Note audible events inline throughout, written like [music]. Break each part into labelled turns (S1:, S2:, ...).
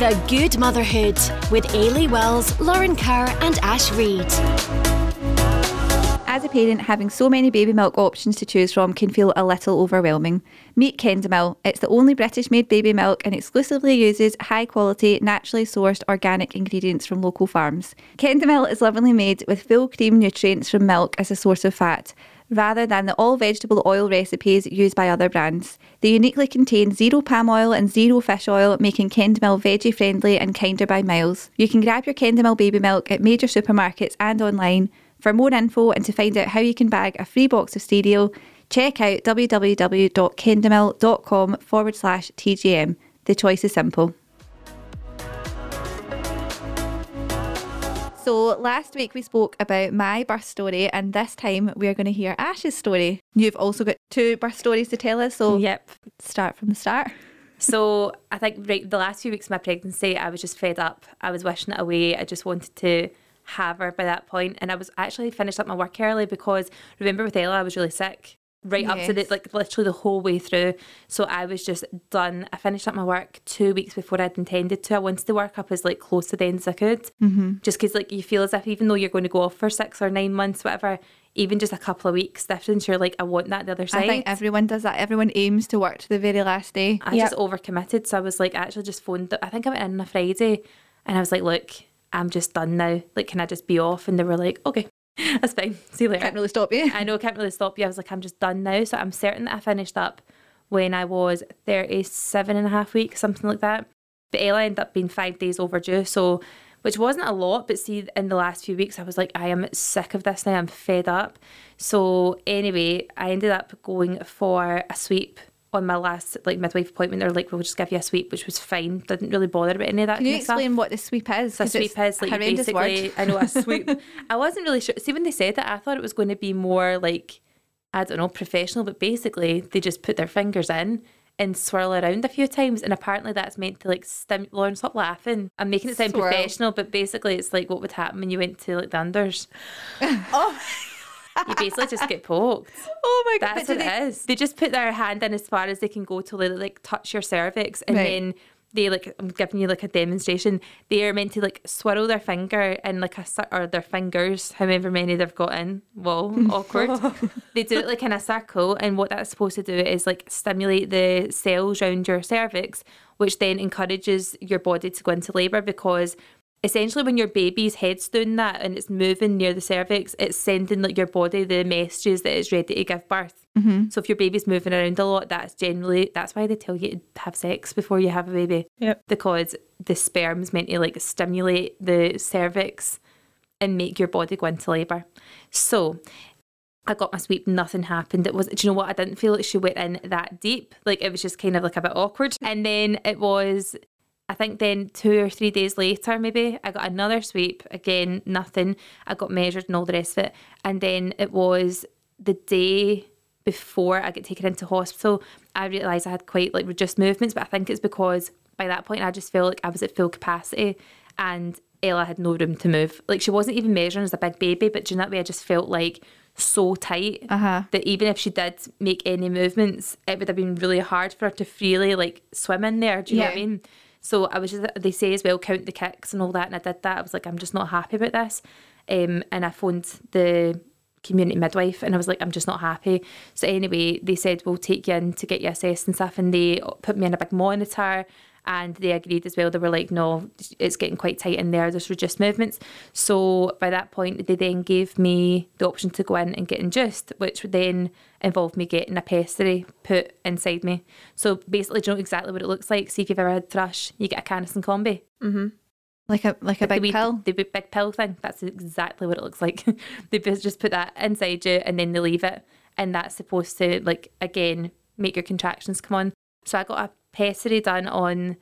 S1: The Good Motherhood with Eilidh Wells, Lauren Kerr, and Ash Reid.
S2: As a parent, having so many baby milk options to choose from can feel a little overwhelming. Meet Kendamil. It's the only British made baby milk and exclusively uses high quality, naturally sourced organic ingredients from local farms. Kendamil is lovingly made with full cream nutrients from milk as a source of fat, rather than the all vegetable oil recipes used by other brands. They uniquely contain zero palm oil and zero fish oil, making Kendamil veggie friendly and kinder by miles. You can grab your Kendamil baby milk at major supermarkets and online. For more info and to find out how you can bag a free box of cereal, check out www.kendamil.com forward slash TGM. The choice is simple. So, last week we spoke about my birth story, and this time we are going to hear Ash's story. You've also got two birth stories to tell us, so
S3: Yep.
S2: start from the start.
S3: So I think right the last few weeks of my pregnancy, I was just fed up. I was wishing it away. I just wanted to have her by that point, and I was actually finished up my work early because remember with Ella, I was really sick right up to the like literally the whole way through. So I was just done. I finished up my work two weeks before I'd intended to. I wanted to work up as like close to the end as I could, mm-hmm. just because like you feel as if even though you're going to go off for six or nine months, whatever. Even just a couple of weeks difference, you're like, I want that the other side.
S2: I think everyone does that. Everyone aims to work to the very last day.
S3: I just overcommitted. So I was like, actually just phoned. I think I went in on a Friday and I was like, look, I'm just done now. Like, can I just be off? And they were like, okay, [laughs] that's fine. See you later.
S2: Can't really stop you.
S3: I know, can't really stop you. I was like, I'm just done now. So I'm certain that I finished up when I was 37 and a half weeks, something like that. But Ella ended up being five days overdue. So, which wasn't a lot, but see, in the last few weeks, I was like, I am sick of this now. I'm fed up. So, anyway, I ended up going for a sweep on my last like midwife appointment. They're like, we'll just give you a sweep, which was fine. Didn't really bother about any of that.
S2: Can you
S3: of stuff.
S2: explain what the sweep is?
S3: So a sweep
S2: it's
S3: is like
S2: a
S3: you
S2: horrendous
S3: basically.
S2: word.
S3: I know a [laughs] sweep. I wasn't really sure. See when they said that, I thought it was going to be more like I don't know professional, but basically they just put their fingers in and swirl around a few times, and apparently that's meant to like stim. Lauren, stop laughing. I'm making it sound
S2: Swirl.
S3: professional, but basically it's like what would happen when you went to like the unders. [laughs] [laughs]
S2: Oh.
S3: You basically just get poked. [laughs]
S2: Oh my god!
S3: That's what
S2: do
S3: it
S2: they-
S3: is. They just put their hand in as far as they can go till they like touch your cervix, and
S2: Right.
S3: then they like I'm giving you like a demonstration. They are meant to like swirl their finger in like a or their fingers, however many they've got in. Whoa, [laughs] awkward. they do it like in a circle, and what that's supposed to do is like stimulate the cells around your cervix, which then encourages your body to go into labour because essentially when your baby's head's doing that and it's moving near the cervix, it's sending like your body the messages that it's ready to give birth. Mm-hmm. So if your baby's moving around a lot, that's generally that's why they tell you to have sex before you have a baby.
S2: Yep.
S3: Because the sperm's meant to like stimulate the cervix and make your body go into labour. So I got my sweep, nothing happened. It was, do you know what? I didn't feel like she went in that deep. Like it was just kind of like a bit awkward. And then it was, I think then two or three days later, maybe, I got another sweep. Again, nothing. I got measured and all the rest of it. And then it was the day before I get taken into hospital, I realised I had quite like reduced movements, but I think it's because by that point I just felt like I was at full capacity and Ella had no room to move. Like she wasn't even measuring as a big baby, but during that way I just felt like so tight
S2: Uh-huh.
S3: that even if she did make any movements, it would have been really hard for her to freely like swim in there. Do you know what I mean? So I was just they say as well count the kicks and all that, and I did that. I was like, I'm just not happy about this, um, and I phoned the community midwife and I was like, I'm just not happy. So anyway, they said we'll take you in to get you assessed and stuff, and they put me in a big monitor. And they agreed as well. They were like, no, it's getting quite tight in there. There's reduced movements. So by that point, they then gave me the option to go in and get induced, which would then involve me getting a pessary put inside me. So basically, do you know exactly what it looks like? See if you've ever had thrush, you get a Canis combi. Mm-hmm.
S2: Like a like a
S3: The
S2: big
S3: wee-
S2: pill.
S3: The big pill thing. That's exactly what it looks like. [laughs] they just put that inside you and then they leave it. And that's supposed to, like, again, make your contractions come on. So I got a pessary done on,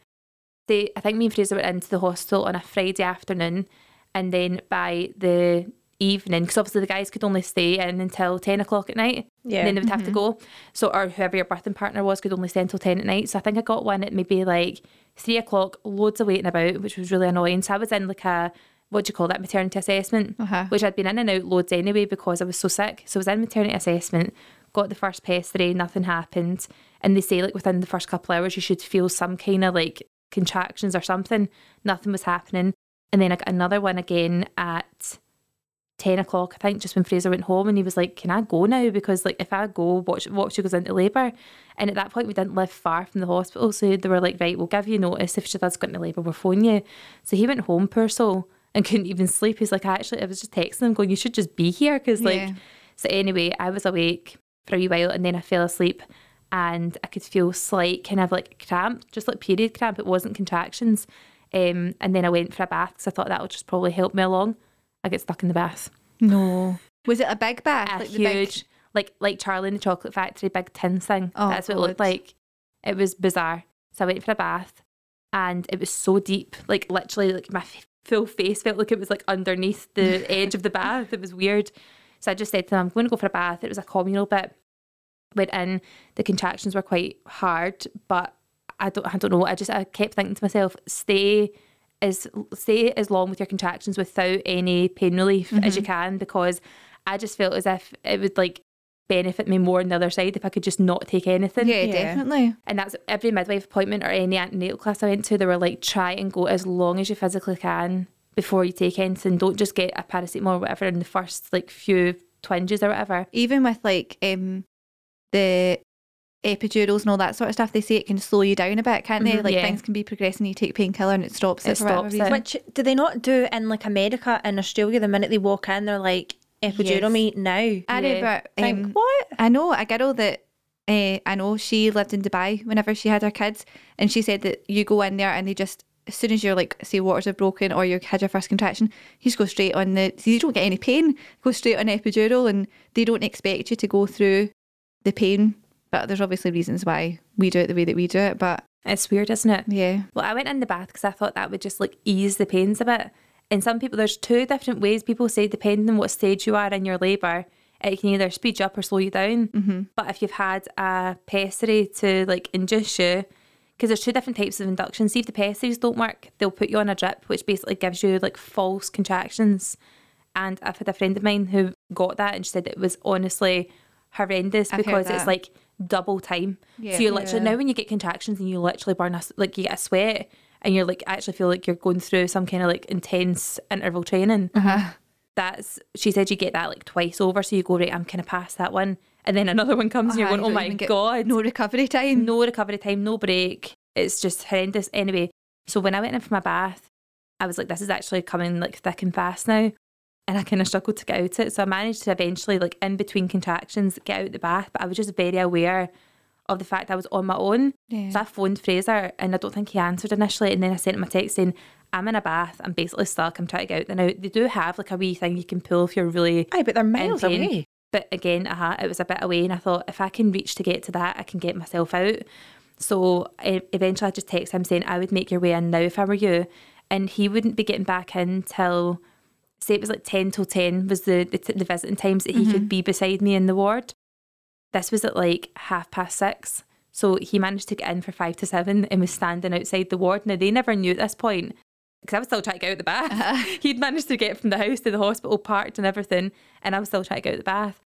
S3: the, I think me and Fraser went into the hostel on a Friday afternoon. And then by the evening, because obviously the guys could only stay in until 10 o'clock at night.
S4: Yeah.
S3: And then they would have to go. So, or whoever your birthing partner was could only stay until 10 at night. So I think I got one at maybe like three o'clock, loads of waiting about, which was really annoying. So I was in like a, what do you call that, maternity assessment,
S2: Uh-huh.
S3: which I'd been in and out loads anyway because I was so sick. So I was in maternity assessment, got the first pessary, nothing happened. And they say like within the first couple of hours, you should feel some kind of like contractions or something. Nothing was happening. And then I got another one again at 10 o'clock, I think, just when Fraser went home. And he was like, Can I go now? Because, like, if I go, watch, watch she goes into labour. And at that point, we didn't live far from the hospital. So they were like, Right, we'll give you notice. If she does go into labour, we'll phone you. So he went home, poor soul, and [laughs] couldn't even sleep. He's like, Actually, I was just texting him, going, You should just be here. Because, like,
S2: Yeah.
S3: so anyway, I was awake for a wee while and then I fell asleep and I could feel slight kind of like cramp, just like period cramp. It wasn't contractions. Um, and then I went for a bath because I thought that would just probably help me along. I get stuck in the bath.
S2: No. Was it a big bath?
S3: A
S2: like the big-
S3: huge, like like Charlie in the Chocolate Factory, big tin thing.
S2: Oh,
S3: That's what it looked like. It was bizarre. So I went for a bath and it was so deep. Like literally, like my f- full face felt like it was like underneath the [laughs] edge of the bath. It was weird. So I just said to them, I'm going to go for a bath. It was a communal bit. Went in. The contractions were quite hard, but I don't. I don't know. I just. I kept thinking to myself, stay as stay as long with your contractions without any pain relief as you can, because I just felt as if it would like benefit me more on the other side if I could just not take anything.
S2: Yeah,
S4: Yeah.
S2: definitely.
S3: And that's every midwife appointment or any antenatal class I went to, they were like, try and go as long as you physically can before you take anything. Don't just get a paracetamol or whatever in the first like few twinges or whatever.
S2: Even with like um the epidurals and all that sort of stuff, they say it can slow you down a bit, can't they?
S3: Mhm,
S2: Like
S3: yeah.
S2: things can be progressing, you take painkiller and it stops it,
S3: It
S2: for whatever
S3: stops it.
S4: Which do they not do in like America in Australia? The minute they walk in, they're like epidural
S3: Yes.
S4: me now.
S2: I
S3: Yeah.
S2: remember
S4: Think
S2: um,
S4: what?
S2: I know a girl that uh, I know she lived in Dubai whenever she had her kids, and she said that you go in there and they just as soon as you're like say waters have broken or you had your first contraction, you just go straight on the so you don't get any pain, go straight on epidural, and they don't expect you to go through the pain. But there's obviously reasons why we do it the way that we do it. But
S3: It's weird, isn't it?
S2: yeah,
S3: Well, I went in the bath because I thought that would just like ease the pains a bit. And some people, there's two different ways people say, depending on what stage you are in your labour, it can either speed you up or slow you down. Mm-hmm. But if you've had a pessary to like induce you, because there's two different types of induction. See if the pessaries don't work, they'll put you on a drip, which basically gives you like false contractions. And I've had a friend of mine who got that and she said it was honestly horrendous
S2: I've
S3: because it's like double time.
S2: Yeah.
S3: so you're literally
S4: Yeah.
S3: now when you get contractions and you literally burn a like you get a sweat and you're like actually feel like you're going through some kind of like intense interval training.
S2: uh-huh.
S3: That's she said you get that like twice over, so you go right. I'm kind of past that one, and then another one comes and you're
S2: Uh-huh,
S3: going,
S2: you
S3: oh my god,
S2: no recovery time.
S3: no recovery time, no break. It's just horrendous. Anyway, so when I went in for my bath, I was like, this is actually coming like thick and fast now. And I kind of struggled to get out it. So I managed to eventually, like in between contractions, get out the bath. But I was just very aware of the fact I was on my own.
S2: Yeah.
S3: So I phoned Fraser and I don't think he answered initially. And then I sent him a text saying, I'm in a bath. I'm basically stuck. I'm trying to get out. now, they do have like a wee thing you can pull if you're really
S4: Aye, but they're miles away.
S3: but again, uh it was a bit away, and I thought if I can reach to get to that, I can get myself out. So eventually, I just texted him saying I would make your way in now if I were you, and he wouldn't be getting back in till say it was like ten till ten was the the, the visiting times that he could mm-hmm. be beside me in the ward. This was at like half past six. So he managed to get in for five to seven and was standing outside the ward. Now they never knew at this point because I was still trying to get out the bath. Uh-huh. [laughs] He'd managed to get from the house to the hospital parked and everything, and I was still trying to get out the bath.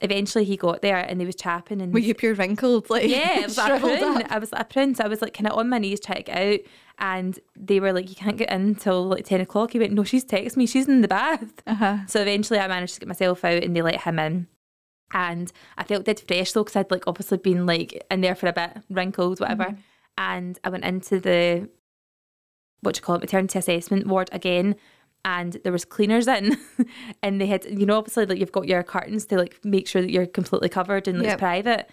S3: Eventually, he got there and they was chapping and
S2: Were you pure wrinkled? Like
S3: yeah, it was [laughs] like prune. I was like a. So I was like kind of on my knees trying to get out, and they were like, "You can't get in until like ten o'clock." He went, "No, she's texting me. She's in the bath."
S2: Uh-huh.
S3: So eventually, I managed to get myself out, and they let him in. And I felt dead fresh though, because I'd like obviously been like in there for a bit, wrinkled, whatever. And I went into the what do you call it, maternity assessment ward again. And there was cleaners in, [laughs] and they had, you know, obviously like you've got your curtains to like make sure that you're completely covered and like,
S2: Yep.
S3: it's private.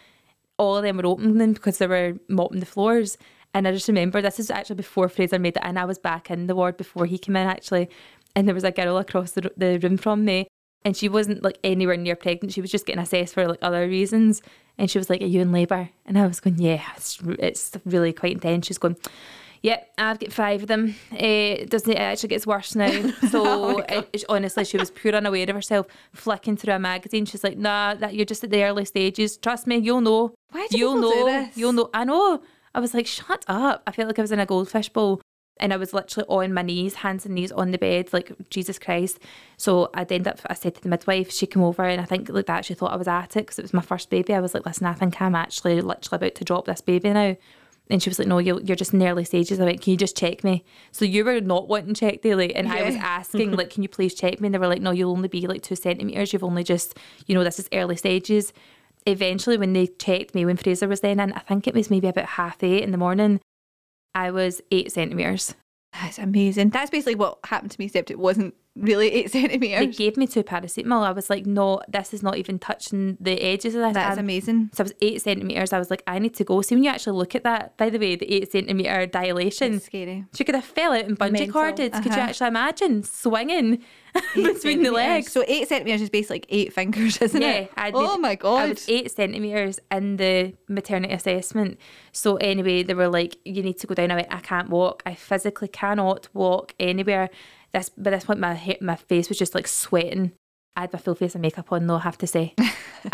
S3: All of them were opening because they were mopping the floors. And I just remember this is actually before Fraser made it and I was back in the ward before he came in actually, and there was a girl across the, the room from me, and she wasn't like anywhere near pregnant. She was just getting assessed for like other reasons, and she was like, "Are you in labour?" And I was going, "Yeah, it's it's really quite intense." She's going. Yeah, I've got five of them. Uh, it doesn't it actually gets worse now? [laughs] So it, it- honestly, she was pure unaware of herself, flicking through a magazine. She's like, "Nah, that you're just at the early stages. Trust me, you'll know.
S2: Why do
S3: you'll
S2: people do
S3: know.
S2: this?
S3: You'll know." I know. I was like, "Shut up!" I felt like I was in a goldfish bowl, and I was literally on my knees, hands and knees on the bed, like Jesus Christ. So I'd end up. I said to the midwife, she came over, and I think like that she thought I was at it because it was my first baby. I was like, "Listen, I think I'm actually literally about to drop this baby now." And she was like, No, you're, you're just in early stages. I went, Can you just check me? So you were not wanting to check daily. And I was [laughs] asking, like, Can you please check me? And they were like, No, you'll only be like two centimetres. You've only just, you know, this is early stages. Eventually, when they checked me, when Fraser was then in, I think it was maybe about half eight in the morning, I was eight centimetres.
S2: That's amazing. That's basically what happened to me, except it wasn't really [laughs] eight
S3: They gave me two paracetamol. I was like, No, this is not even touching the edges of this.
S2: That's amazing.
S3: So I was eight centimetres. I was like, I need to go. See, when you actually look at that, by the way, the eight centimetre dilation,
S2: It's scary.
S3: she could have fell out and bungee
S4: Mental.
S3: corded. Could you
S2: Uh-huh.
S3: actually imagine swinging [laughs] between the
S2: Centimetres.
S3: legs?
S2: So eight centimetres is basically like eight fingers, [laughs] isn't
S3: Yeah,
S2: it?
S3: I'd
S2: oh
S3: been-
S2: my
S3: I
S2: god.
S3: was eight centimetres in the maternity assessment. So anyway, they were like, you need to go down. I went, I can't walk. I physically cannot walk anywhere. This by this point, my my face was just like sweating. I had my full face of makeup on though, I have to say. [laughs] I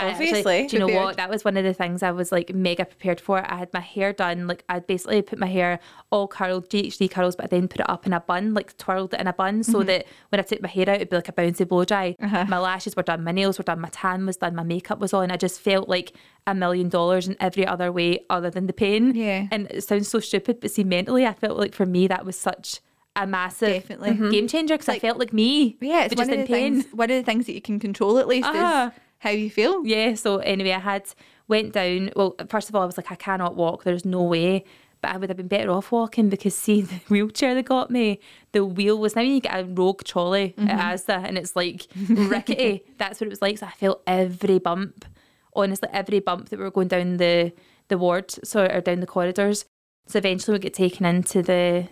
S3: actually-
S4: Obviously.
S3: do you know what? That was one of the things I was like mega prepared for. I had my hair done, like I'd basically put my hair all curled, GHD curls, but I then put it up in a bun, like twirled it in a bun,
S2: Mm-hmm.
S3: so that when I took my hair out, it'd be like a bouncy blow dry.
S2: Uh-huh.
S3: My lashes were done, my nails were done, my tan was done, my makeup was on. I just felt like a million dollars in every other way other than the pain.
S2: Yeah.
S3: And it sounds so stupid, but see, mentally, I felt like for me that was such a massive
S2: Definitely.
S3: game changer because I felt like me,
S2: yeah, it's one
S3: just
S2: of
S3: in
S2: the
S3: pain.
S2: things. One of the things that you can control at least
S3: Ah.
S2: is how you feel.
S3: Yeah, so anyway, I had went down. Well, first of all, I was like, I cannot walk. There's no way. But I would have been better off walking because [laughs] see the wheelchair they got me, the wheel was now you get a rogue trolley at Asda and it's like [laughs] rickety. That's what it was like. So I felt every bump. Honestly, every bump that we were going down the the ward, so or down the corridors. So eventually we get taken into the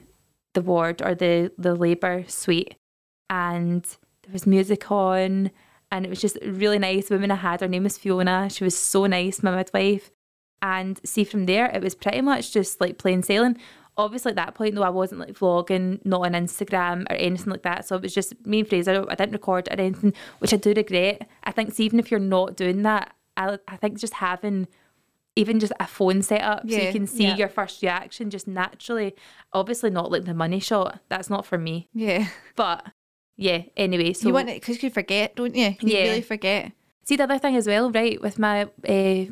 S3: the ward or the the labour suite. And there was music on and it was just really nice. Woman I had her name was Fiona. She was so nice my midwife. And see from there it was pretty much just like plain sailing. Obviously at that point though I wasn't like vlogging not on Instagram or anything like that. So it was just me and Fraser I didn't record or anything which I do regret. I think see, even if you're not doing that I, I think just having even just a phone set up so you can see
S4: yeah.
S3: your first reaction just naturally obviously not like the money shot that's not for me
S2: Yeah.
S3: but yeah, anyway, so
S2: you want it because you forget, don't you? You
S3: Yeah.
S2: really forget.
S3: see the other thing as well, right? With my, uh,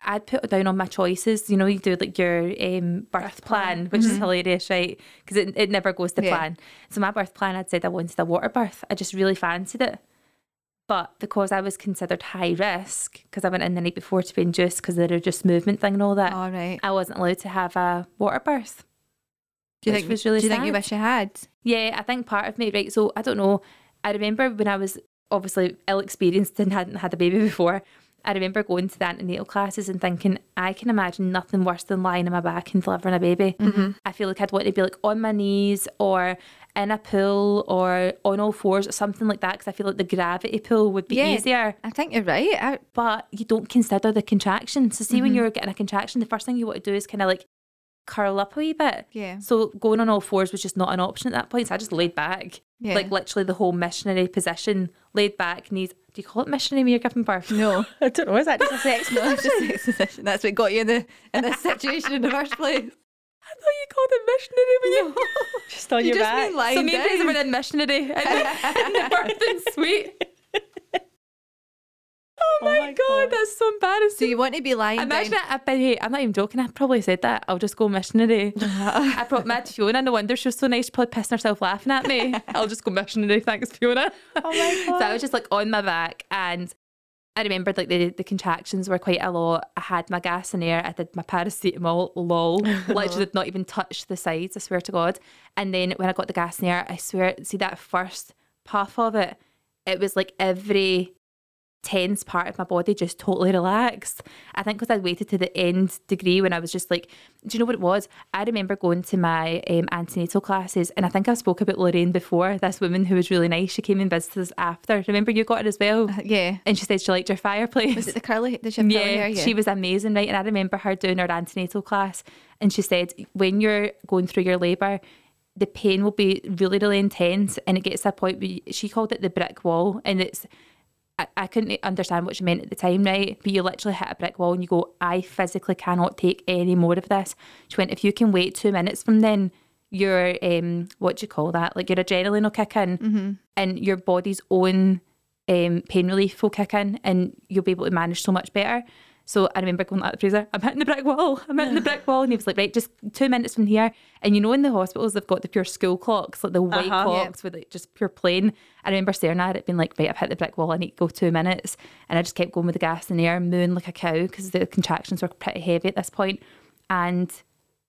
S3: I'd put down on my choices. You know, you do like your um, birth, plan, which is hilarious, right? Because it, it never goes to
S2: Yeah.
S3: plan. So my birth plan, I'd said I wanted a water birth. I just really fancied it. But because I was considered high risk, because I went in the night before to be induced because of the reduced movement thing and all that,
S2: All right.
S3: I wasn't allowed to have a water birth.
S2: Do you think?
S3: was really
S2: do you think you wish you had?
S3: Yeah, I think part of me, right? So I don't know. I remember when I was obviously ill experienced and hadn't had a baby before. I remember going to the antenatal classes and thinking, I can imagine nothing worse than lying on my back and delivering a baby.
S2: Mm-hmm.
S3: I feel like I'd want to be like on my knees or in a pool or on all fours or something like that because I feel like the gravity pull would be
S2: Yeah.
S3: easier.
S2: I think you're right. I,
S3: But you don't consider the contraction. So, see,
S2: Mm-hmm.
S3: when you're getting a contraction, the first thing you want to do is kind of like curl up a wee bit.
S2: Yeah.
S3: So going on all fours was just not an option at that point. So I just laid back.
S2: Yeah.
S3: Like literally the whole missionary position, laid back, knees. Do you call it missionary when you're giving birth?
S2: no. [laughs]
S4: I don't know. Is that just a sex [laughs]
S2: No, it's just sex position. That's what got you in the in this situation in the first [laughs] place.
S3: I thought you called it missionary when you.
S4: just on
S2: You
S4: your
S2: just
S4: back?
S2: mean lying
S3: so me and
S2: down.
S3: were in missionary in the, in the birthing suite. Oh my,
S4: my
S3: god,
S4: God.
S3: that's so embarrassing.
S2: So you want to be lying
S3: Imagine
S2: down?
S3: I, have been, I'm not even joking. I probably said that. I'll just go missionary. [laughs] I brought mad Fiona. No wonder she was so nice. She probably pissing herself laughing at me. [laughs] I'll just go missionary. Thanks, Fiona.
S4: Oh my god. [laughs]
S3: So I was just like on my back and I remembered like the, the contractions were quite a lot. I had my gas in air, I did my paracetamol, lol. Literally did not even touch the sides, I swear to God. And then when I got the gas in air, I swear, see that first puff of it, it was like every tense part of my body just totally relaxed. I think because I'd waited to the end degree when I was just like, do you know what it was? I remember going to my um, antenatal classes, and I think I spoke about Lorraine before. This woman who was really nice, she came and visited us after. Remember you got her as well,
S2: Yeah.
S3: and she said she liked your fireplace.
S2: Was it the curly? Did she have curly
S3: Yeah,
S2: hair? Yeah.
S3: she was amazing, right? And I remember her doing her antenatal class, and she said when you're going through your labour, the pain will be really, really intense, and it gets to a point where she called it the brick wall, and it's. I, I couldn't understand what she meant at the time, right? But you literally hit a brick wall and you go, I physically cannot take any more of this. She went, if you can wait two minutes from then, your um, what do you call that? Like your adrenaline will kick in, and your body's own um, pain relief will kick in, and you'll be able to manage so much better. So I remember going at the Fraser, I'm hitting the brick wall, I'm hitting the brick wall. And he was like, right, just two minutes from here. And you know, in the hospitals, they've got the pure school clocks, like the white
S4: Uh-huh.
S3: clocks with like just pure plain. I remember staring at it, being like, right, I've hit the brick wall, I need to go two minutes. And I just kept going with the gas in the air, mooing like a cow because the contractions were pretty heavy at this point. And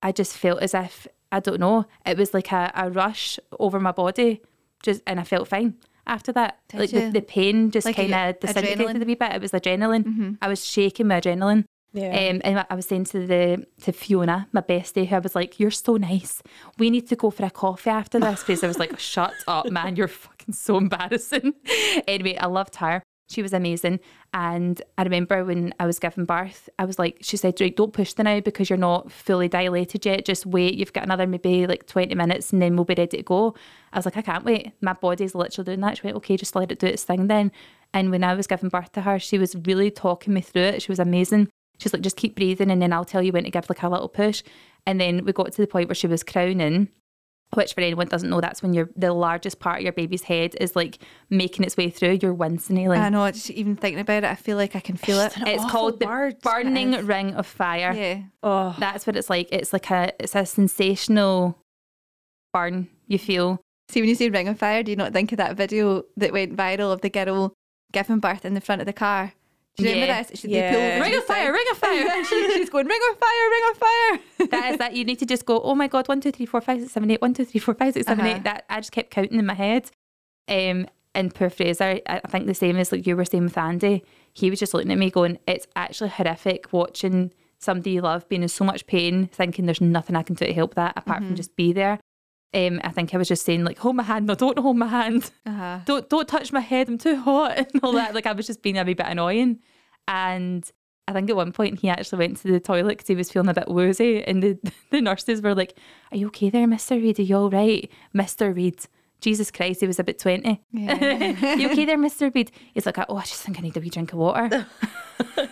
S3: I just felt as if, I don't know, it was like a, a rush over my body, just and I felt fine after that.
S2: Did
S3: like the,
S2: you?
S3: the pain just
S2: Like
S3: kind
S2: a-
S3: of disintegrated
S2: adrenaline?
S3: a wee bit. It was adrenaline. I was shaking my adrenaline.
S4: Yeah.
S3: Um, and I was saying to the to Fiona, my bestie, who I was like, "You're so nice. We need to go for a coffee after this." Because I was like, [laughs] "Shut up, man! You're fucking so embarrassing." [laughs] anyway, I loved her. She was amazing. And I remember when I was giving birth, I was like, she said, "Right, don't push the now because you're not fully dilated yet. Just wait. You've got another maybe like 20 minutes and then we'll be ready to go." I was like, "I can't wait. My body's literally doing that." She went, "Okay, just let it do its thing then." And when I was giving birth to her, she was really talking me through it. She was amazing. She's like, just keep breathing and then I'll tell you when to give like a little push. And then we got to the point where she was crowning, which for anyone doesn't know, that's when you're the largest part of your baby's head is like making its way through. You're wincing, Eilidh.
S2: I know. Just even thinking about it, I feel like I can feel it.
S3: It's
S4: awful
S3: called the burning
S2: It is.
S3: ring of fire.
S2: Yeah.
S4: oh,
S3: That's what it's like. It's like a it's a sensational burn you feel.
S2: See, when you say Ring of Fire, do you not think of that video that went viral of the girl giving birth in the front of the car? Do you
S3: Yeah.
S2: remember this? She- they
S4: Yeah.
S2: pull over
S3: Ring
S2: the
S3: of fire,
S2: side.
S3: ring of fire.
S2: She- she's going, Ring of Fire, Ring of Fire. [laughs]
S3: that is that you need to just go, oh my god, one, two, three, four, five, six, seven, eight, one, two, three, four, five, six, seven, eight.
S2: Uh-huh.
S3: That I just kept counting in my head. Um, and poor Fraser, I I think the same as like you were saying with Andy, he was just looking at me going, It's actually horrific watching somebody you love being in so much pain, thinking there's nothing I can do to help that apart from just be there. Um, I think I was just saying like, hold my hand, no, don't hold my hand.
S2: Uh-huh.
S3: Don't don't touch my head, I'm too hot and all that. Like I was just being a wee bit annoying. And I think at one point he actually went to the toilet because he was feeling a bit woozy, and the [laughs] the nurses were like, "Are you okay there, Mister Reid? Are you all right, Mister Reid?" Jesus Christ, he was about twenty.
S2: Yeah. [laughs]
S3: you okay there, Mister Reid? He's like, "Oh, I just think I need a wee drink of water." [laughs]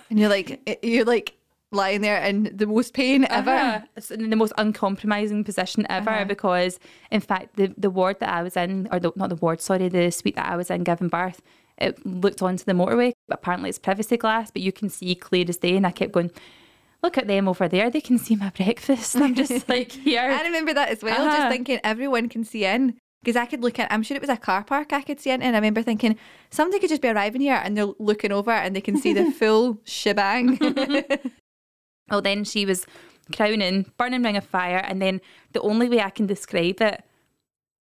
S2: And you're like, you're like lying there in the most pain ever.
S3: Uh-huh. It's in the most uncompromising position ever
S2: Uh-huh.
S3: because, in fact, the, the ward that I was in, or the, not the ward, sorry, the suite that I was in giving birth, it looked onto the motorway. Apparently, it's privacy glass, but you can see clear as day. And I kept going, look at them over there. They can see my breakfast. And I'm just [laughs] like, here.
S2: I remember that as well,
S3: Uh-huh.
S2: just thinking everyone can see in. Because I could look in, I'm sure it was a car park I could see in, and I remember thinking somebody could just be arriving here and they're looking over and they can see the [laughs] full shebang. [laughs]
S3: Well, then she was crowning, burning ring of fire, and then the only way I can describe it,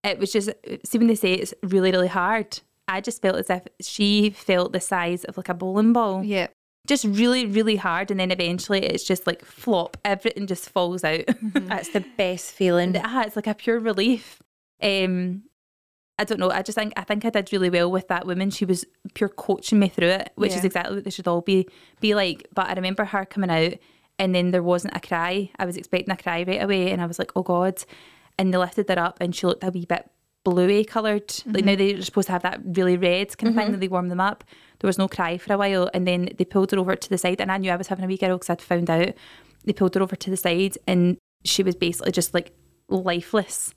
S3: it was just see when they say it's really, really hard. I just felt as if she felt the size of like a bowling ball,
S2: yeah.
S3: just really, really hard, and then eventually it's just like flop, everything just falls out.
S4: that's the best feeling.
S3: ah, it's like a pure relief. Um, I don't know. I just think I think I did really well with that woman. She was pure coaching me through it, which is exactly what they should all be be like. But I remember her coming out, and then there wasn't a cry. I was expecting a cry right away, and I was like, "Oh God!" And they lifted her up, and she looked a wee bit bluey coloured. Like mm-hmm. now they're supposed to have that really red kind of thing mm-hmm. that they warm them up. There was no cry for a while, and then they pulled her over to the side, and I knew I was having a wee girl because I'd found out. They pulled her over to the side, and she was basically just like lifeless.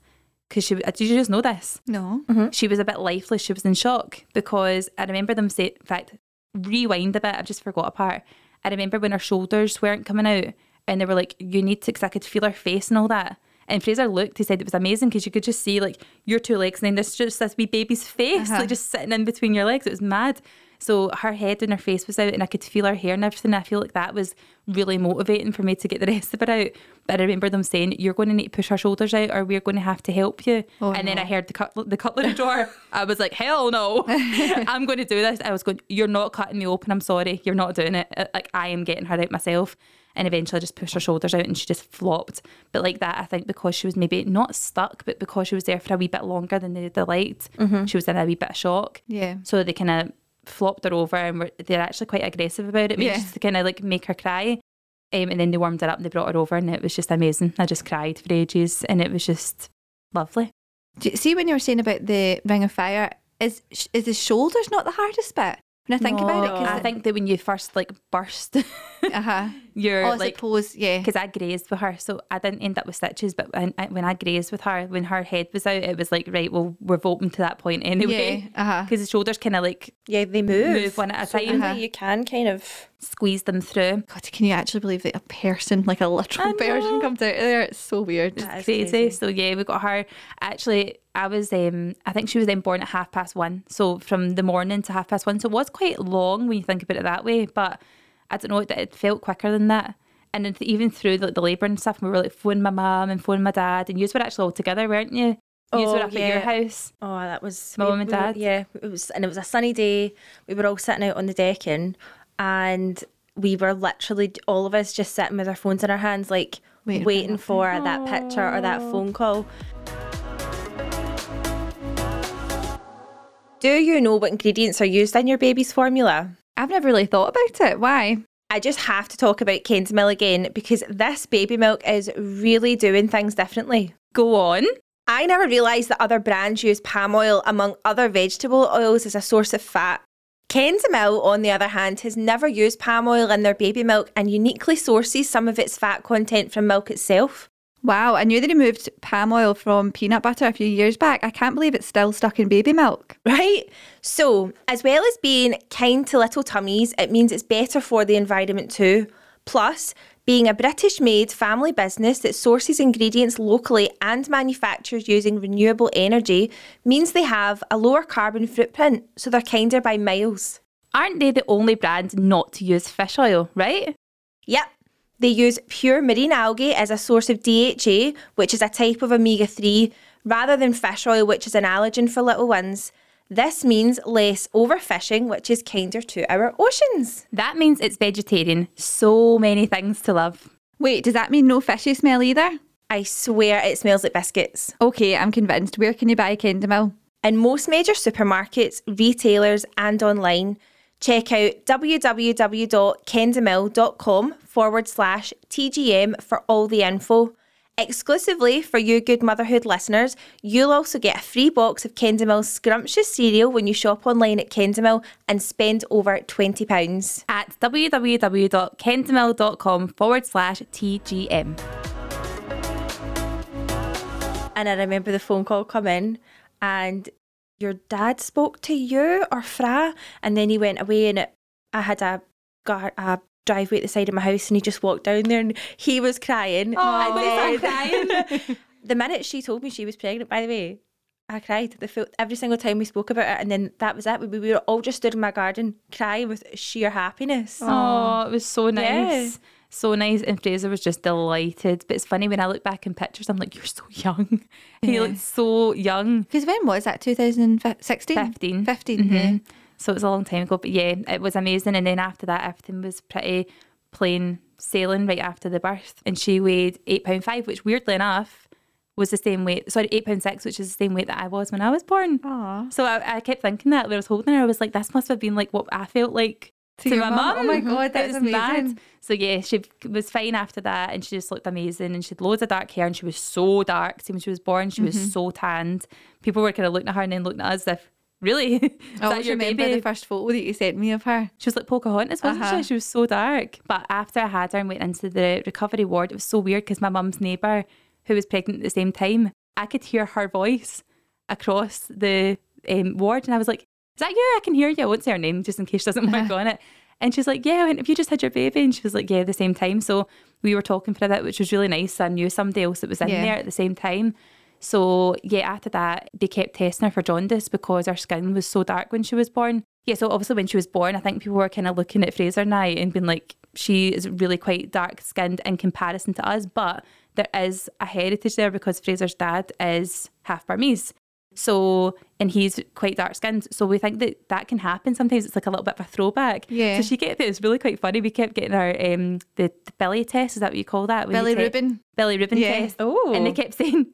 S3: Because she, did you just know this?
S2: No. Mm-hmm.
S3: She was a bit lifeless. She was in shock because I remember them say, in fact, rewind a bit. I've just forgot a part. I remember when her shoulders weren't coming out and they were like, you need to, because I could feel her face and all that. And Fraser looked, he said it was amazing because you could just see like your two legs and then there's just this wee baby's face,
S2: Uh-huh.
S3: like just sitting in between your legs. It was mad. So her head and her face was out and I could feel her hair and everything. I feel like that was really motivating for me to get the [laughs] rest of it out. But I remember them saying, you're going to need to push her shoulders out or we're going to have to help you.
S2: Oh,
S3: and then. I heard the, cut- the cutlery drawer. [laughs] I was like, hell no, [laughs] I'm going to do this. I was going, you're not cutting me open. I'm sorry. You're not doing it. Uh, Like I am getting her out myself. And eventually I just pushed her shoulders out and she just flopped. But like that, I think because she was maybe not stuck, but because she was there for a wee bit longer than they, they liked, she was in a wee bit of shock.
S2: Yeah.
S3: So they kind of flopped her over and were, they're actually quite aggressive about it,
S2: Yeah.
S3: just to kind of like make her cry. Um, and then they warmed her up and they brought her over and it was just amazing. I just cried for ages and it was just lovely.
S2: Do you see when you were saying about the Ring of Fire, is is the shoulders not the hardest bit? When I think about it, Cause
S3: I
S2: because
S3: think that when you first like burst, [laughs]
S2: uh-huh.
S3: you're
S2: Oh, I
S3: like
S2: suppose, yeah.
S3: because I grazed with her, so I didn't end up with stitches. But when I, when I grazed with her, when her head was out, it was like right, well, we've opened to that point anyway.
S2: Yeah, uh-huh.
S3: Because the shoulders kind of like
S4: Yeah, they move.
S3: Move one at a
S4: So
S3: time.
S4: really you can kind of
S3: squeeze them through.
S2: God, can you actually believe that a person, like a literal person, comes out of there? It's so weird.
S4: That is
S3: crazy.
S4: crazy.
S3: So yeah, we got her. Actually, I was um I think she was then born at half past one. So from the morning to half past one. So it was quite long when you think about it that way. But I don't know, it, it felt quicker than that. And then even through the, the labour and stuff, we were like phoning my mum and phoning my dad, and you were actually all together, weren't you? You
S4: Oh,
S3: were up at your
S4: yeah.
S3: house.
S4: Oh, that was
S3: My
S4: we-
S3: mum and
S4: we were-
S3: dad?
S4: yeah, it was, and it was a sunny day. We were all sitting out on the decking, and we were literally all of us just sitting with our phones in our hands, like
S2: Waiting
S4: waiting,
S2: for
S4: for that picture or that phone call. Do you know what ingredients are used in your baby's formula?
S2: I've never really thought about it. Why?
S4: I just have to talk about Kendamil again because this baby milk is really doing things differently.
S3: Go on.
S4: I never realised that other brands use palm oil among other vegetable oils as a source of fat. Kendamil, on the other hand, has never used palm oil in their baby milk and uniquely sources some of its fat content from milk itself.
S2: Wow, I knew they removed palm oil from peanut butter a few years back. I can't believe it's still stuck in baby milk.
S4: Right? So, as well as being kind to little tummies, it means it's better for the environment too. Plus, being a British made family business that sources ingredients locally and manufactures using renewable energy means they have a lower carbon footprint, so they're kinder by miles.
S3: Aren't they the only brand not to use fish oil, right?
S4: Yep. They use pure marine algae as a source of DHA, which is a type of omega 3, rather than fish oil, which is an allergen for little ones. This means less overfishing, which is kinder to our oceans.
S3: That means it's vegetarian. So many things to love.
S2: Wait, does that mean no fishy smell either?
S4: I swear it smells like biscuits.
S2: Okay, I'm convinced. Where can you buy Kendamil?
S4: In most major supermarkets, retailers, and online, check out www.kendamil.com forward slash TGM for all the info. Exclusively for you good motherhood listeners, you'll also get a free box of Kendamil's scrumptious cereal when you shop online at Kendamil and spend over £20.
S3: At www.kendamil.com forward slash TGM.
S4: And I remember the phone call come in and your dad spoke to you or Fra and then he went away and it, I had a, got a driveway at the side of my house and he just walked down there and he was crying.
S3: Oh,
S4: and
S3: he's
S4: then- the minute she told me she was pregnant, by the way, I cried the full, every single time we spoke about it and then that was it. We, we were all just stood in my garden crying with sheer happiness.
S3: Oh, it was so nice.
S4: Yeah.
S3: So nice. And Fraser was just delighted. But it's funny when I look back in pictures, I'm like, you're so young. [laughs] He
S2: Yeah.
S3: looks so young.
S2: Because when was that? 2016?
S3: 15.
S2: 15, mm-hmm.
S3: yeah. So it was a long time ago. But yeah, it was amazing. And then after that, everything was pretty plain sailing right after the birth. And she weighed £8.5, which weirdly enough was the same weight. Sorry, £8.6, which is the same weight that I was when I was born.
S2: Aw.
S3: So I, I kept thinking that when I was holding her, I was like, this must have been like what I felt like to,
S2: To
S3: my
S2: mum? Oh my God, that's
S3: It was mad. So yeah, she was fine after that, and she just looked amazing, and she had loads of dark hair, and she was so dark. See, when she was born, she
S2: Mm-hmm.
S3: was so tanned. People were kind of looking at her and then looking at us as if, really, [laughs] is
S2: I
S3: that
S2: always
S3: your
S2: remember
S3: baby?
S2: the first photo that you sent me of her.
S3: She was like Pocahontas, wasn't
S2: Uh-huh.
S3: she? She was so dark. But after I had her and went into the recovery ward, it was so weird because my mum's neighbour, who was pregnant at the same time, I could hear her voice across the um, ward. And I was like, Is that you? I can hear you. I won't say her name just in case she doesn't [laughs] work on it. And she's like, Yeah, I went, have you just had your baby? And she was like, Yeah, at the same time. So we were talking for a bit, which was really nice. I knew somebody else that was in
S2: Yeah.
S3: there at the same time. So yeah, after that, they kept testing her for jaundice because her skin was so dark when she was born. Yeah, so obviously when she was born, I think people were kind of looking at Fraser now and being like, she is really quite dark skinned in comparison to us, but there is a heritage there because Fraser's dad is half Burmese. So, and he's quite dark skinned. So we think that that can happen. Sometimes it's like a little bit of a throwback.
S2: Yeah.
S3: So she kept it. was really quite funny. We kept getting our um the, the belly test. Is that what you call that?
S2: Belly
S3: te-
S2: Rubin.
S3: Belly ribbon
S2: Yeah.
S3: test.
S4: Oh.
S3: And they kept [laughs] saying,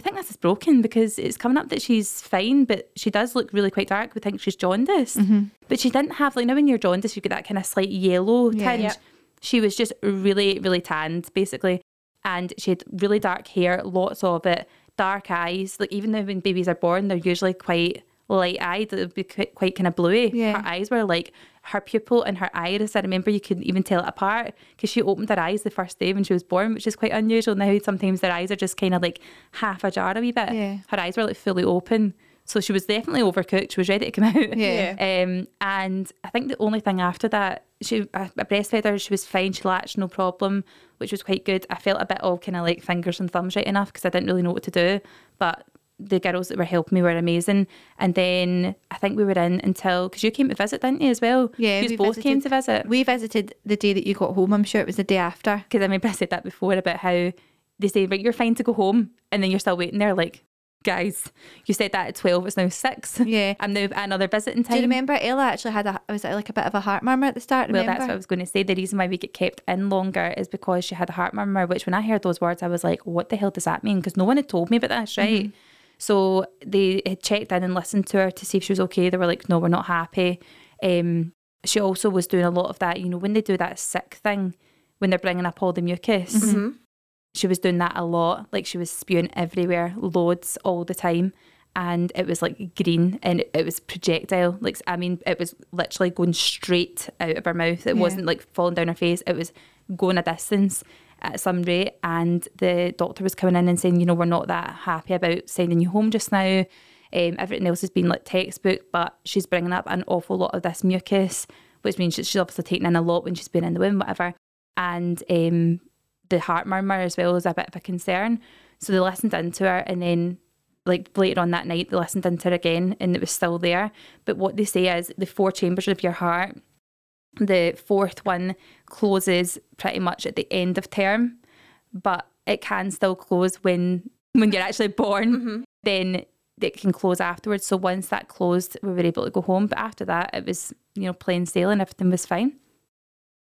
S3: we think this is broken because it's coming up that she's fine, but she does look really quite dark. We think she's jaundiced.
S2: Mm-hmm.
S3: But she didn't have, like, now when you're jaundiced, you get that kind of slight yellow
S2: Yeah.
S3: tinge.
S4: Yep.
S3: She was just really, really tanned, basically. And she had really dark hair, lots of it, dark eyes. Like, even though when babies are born, they're usually quite light eyed, they'd be quite, quite kind of bluey.
S2: Yeah.
S3: Her eyes were like her pupil and her iris. I remember you couldn't even tell it apart because she opened her eyes the first day when she was born, which is quite unusual. Now, sometimes their eyes are just kind of like half ajar a wee bit.
S2: Yeah.
S3: Her eyes were like fully open. So she was definitely overcooked. She was ready to come [laughs] out.
S2: Yeah.
S3: Um, and I think the only thing after that, she I, I breastfed her. She was fine. She latched, no problem, which was quite good. I felt a bit of kind of like fingers and thumbs right enough because I didn't really know what to do. But the girls that were helping me were amazing. And then I think we were in until because you came to visit, didn't you as well?
S2: Yeah,
S3: you
S2: we
S3: both came to visit.
S2: We visited the day that you got home. I'm sure it was the day after.
S3: because I remember I said that before about how they say, right, you're fine to go home, and then you're still waiting there, like, guys, you said that at 12, it's now 6.
S2: Yeah. [laughs]
S3: I'm now at another visiting time.
S2: Do you remember Ella actually had a was it like a bit of a heart murmur at the start?
S3: Well, that's what I was going to say. The reason why we get kept in longer is because she had a heart murmur, which when I heard those words, I was like, what the hell does that mean? Because no one had told me about this, right?
S2: Mm-hmm.
S3: So they had checked in and listened to her to see if she was okay. They were like, no, we're not happy. Um, she also was doing a lot of that, you know, when they do that sick thing, when they're bringing up all the mucus.
S2: Mm-hmm.
S3: She was doing that a lot. Like she was spewing everywhere, loads all the time. And it was like green and it, it was projectile. Like, I mean, it was literally going straight out of her mouth. It
S2: Yeah.
S3: wasn't like falling down her face. It was going a distance at some rate. And the doctor was coming in and saying, you know, we're not that happy about sending you home just now. Um, everything else has been like textbook, but she's bringing up an awful lot of this mucus, which means she's obviously taking in a lot when she's been in the womb, whatever. And um, the heart murmur as well is a bit of a concern. So they listened into her and then like later on that night they listened into her again and it was still there. But what they say is the four chambers of your heart, the fourth one closes pretty much at the end of term, but it can still close when when you're actually born. Then it can close afterwards. So once that closed, we were able to go home. But after that, it was you know plain sailing. Everything was fine.